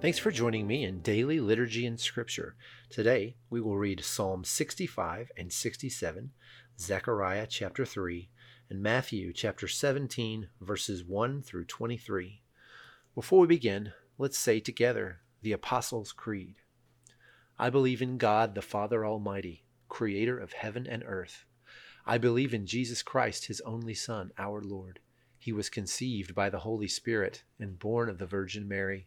Thanks for joining me in Daily Liturgy and Scripture. Today we will read Psalm 65 and 67, Zechariah chapter 3, and Matthew chapter 17, verses 1 through 23. Before we begin, let's say together the Apostles' Creed. I believe in God the Father Almighty, creator of heaven and earth. I believe in Jesus Christ, his only Son, our Lord. He was conceived by the Holy Spirit and born of the Virgin Mary.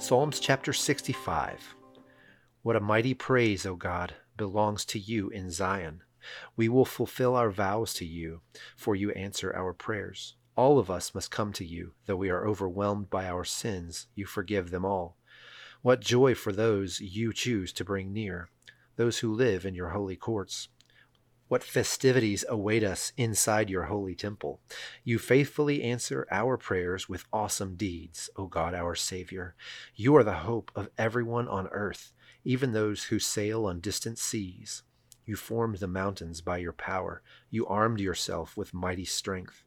Psalms chapter 65 What a mighty praise, O God, belongs to you in Zion. We will fulfill our vows to you, for you answer our prayers. All of us must come to you, though we are overwhelmed by our sins, you forgive them all. What joy for those you choose to bring near, those who live in your holy courts. What festivities await us inside your holy temple. You faithfully answer our prayers with awesome deeds, O God our Savior. You are the hope of everyone on earth, even those who sail on distant seas. You formed the mountains by your power. You armed yourself with mighty strength.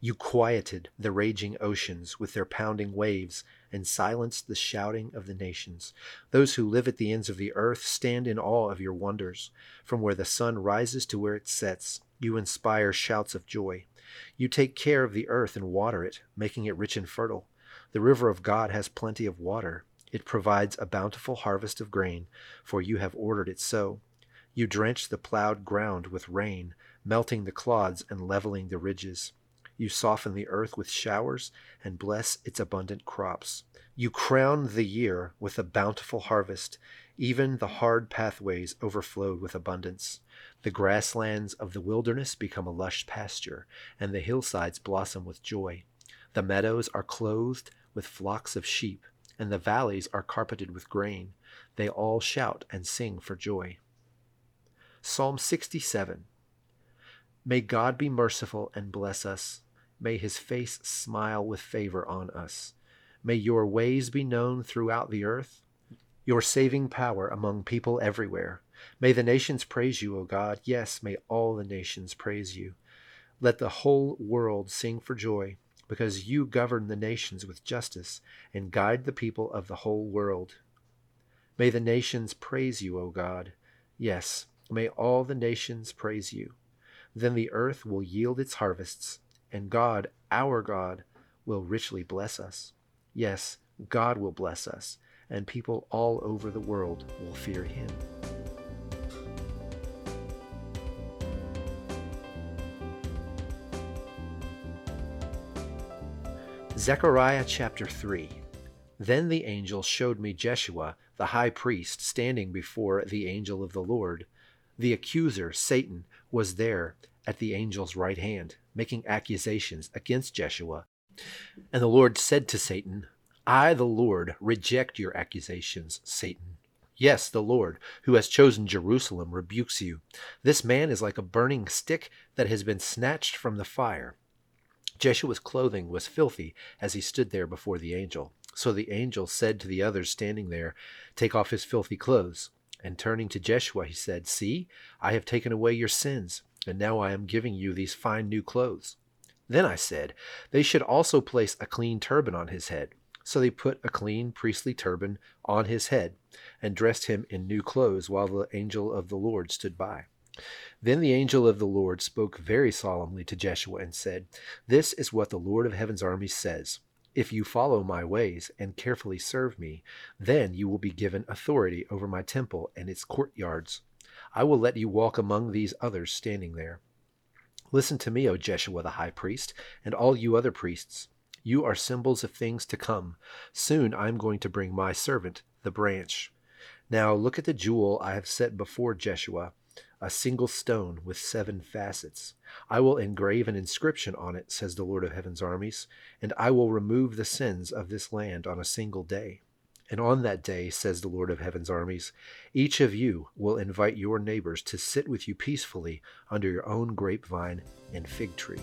You quieted the raging oceans with their pounding waves and silenced the shouting of the nations. Those who live at the ends of the earth stand in awe of your wonders. From where the sun rises to where it sets, you inspire shouts of joy. You take care of the earth and water it, making it rich and fertile. The river of God has plenty of water. It provides a bountiful harvest of grain, for you have ordered it so. You drench the plowed ground with rain, melting the clods and leveling the ridges. You soften the earth with showers and bless its abundant crops. You crown the year with a bountiful harvest. Even the hard pathways overflowed with abundance. The grasslands of the wilderness become a lush pasture, and the hillsides blossom with joy. The meadows are clothed with flocks of sheep, and the valleys are carpeted with grain. They all shout and sing for joy. Psalm 67 May God be merciful and bless us. May his face smile with favor on us. May your ways be known throughout the earth, your saving power among people everywhere. May the nations praise you, O God. Yes, may all the nations praise you. Let the whole world sing for joy, because you govern the nations with justice and guide the people of the whole world. May the nations praise you, O God. Yes, may all the nations praise you. Then the earth will yield its harvests, and God, our God, will richly bless us. Yes, God will bless us, and people all over the world will fear him. Zechariah chapter 3 Then the angel showed me Jeshua, the high priest, standing before the angel of the Lord. The accuser, Satan, was there at the angel's right hand, making accusations against Jeshua. And the Lord said to Satan, I, the Lord, reject your accusations, Satan. Yes, the Lord, who has chosen Jerusalem, rebukes you. This man is like a burning stick that has been snatched from the fire. Jeshua's clothing was filthy as he stood there before the angel. So the angel said to the others standing there, Take off his filthy clothes. And turning to Jeshua, he said, See, I have taken away your sins, and now I am giving you these fine new clothes. Then I said, They should also place a clean turban on his head. So they put a clean priestly turban on his head, and dressed him in new clothes while the angel of the Lord stood by. Then the angel of the Lord spoke very solemnly to Jeshua and said, This is what the Lord of heaven's armies says. If you follow my ways and carefully serve me, then you will be given authority over my temple and its courtyards. I will let you walk among these others standing there. Listen to me, O Jeshua the high priest, and all you other priests. You are symbols of things to come. Soon I am going to bring my servant, the branch. Now look at the jewel I have set before Jeshua, a single stone with seven facets. I will engrave an inscription on it, says the Lord of heaven's armies, and I will remove the sins of this land on a single day. And on that day, says the Lord of heaven's armies, each of you will invite your neighbors to sit with you peacefully under your own grapevine and fig tree.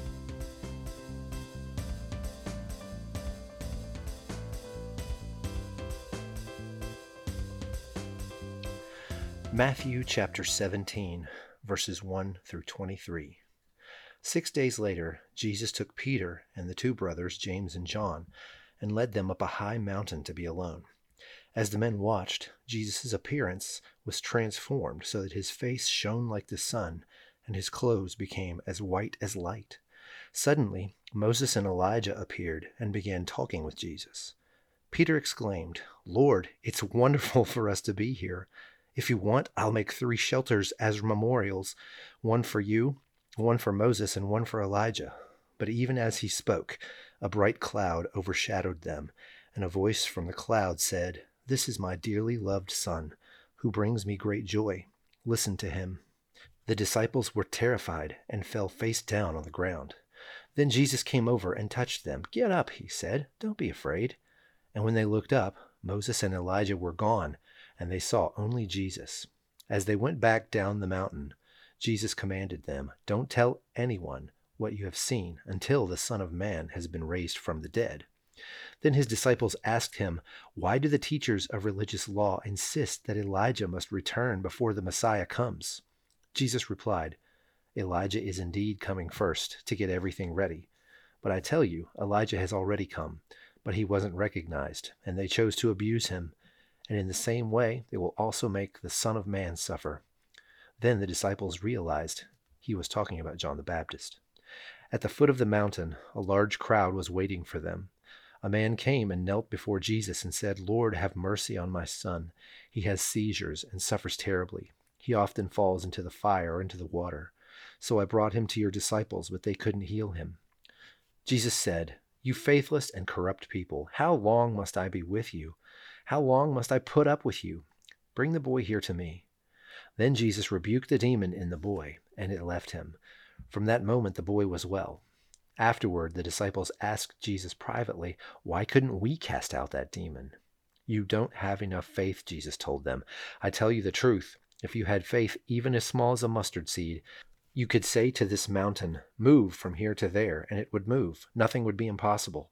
Matthew chapter 17, verses 1 through 23. Six days later, Jesus took Peter and the two brothers, James and John, and led them up a high mountain to be alone. As the men watched, Jesus' appearance was transformed so that his face shone like the sun, and his clothes became as white as light. Suddenly, Moses and Elijah appeared and began talking with Jesus. Peter exclaimed, Lord, it's wonderful for us to be here. If you want, I'll make three shelters as memorials one for you, one for Moses, and one for Elijah. But even as he spoke, a bright cloud overshadowed them, and a voice from the cloud said, This is my dearly loved Son, who brings me great joy. Listen to him. The disciples were terrified and fell face down on the ground. Then Jesus came over and touched them. Get up, he said. Don't be afraid. And when they looked up, Moses and Elijah were gone and they saw only Jesus. As they went back down the mountain, Jesus commanded them, Don't tell anyone what you have seen until the Son of Man has been raised from the dead. Then his disciples asked him, Why do the teachers of religious law insist that Elijah must return before the Messiah comes? Jesus replied, Elijah is indeed coming first to get everything ready. But I tell you, Elijah has already come, but he wasn't recognized, and they chose to abuse him and in the same way they will also make the Son of Man suffer. Then the disciples realized he was talking about John the Baptist. At the foot of the mountain, a large crowd was waiting for them. A man came and knelt before Jesus and said, Lord, have mercy on my son. He has seizures and suffers terribly. He often falls into the fire or into the water. So I brought him to your disciples, but they couldn't heal him. Jesus said, You faithless and corrupt people, how long must I be with you? How long must I put up with you? Bring the boy here to me. Then Jesus rebuked the demon in the boy, and it left him. From that moment the boy was well. Afterward, the disciples asked Jesus privately, Why couldn't we cast out that demon? You don't have enough faith, Jesus told them. I tell you the truth. If you had faith even as small as a mustard seed, you could say to this mountain, Move from here to there, and it would move. Nothing would be impossible.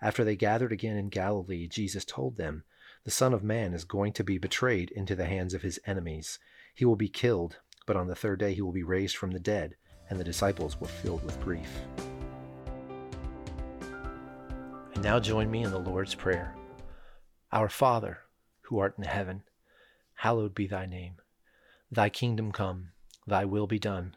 After they gathered again in Galilee, Jesus told them, the Son of Man is going to be betrayed into the hands of his enemies. He will be killed, but on the third day he will be raised from the dead. And the disciples were filled with grief. And now join me in the Lord's Prayer. Our Father, who art in heaven, hallowed be thy name. Thy kingdom come, thy will be done,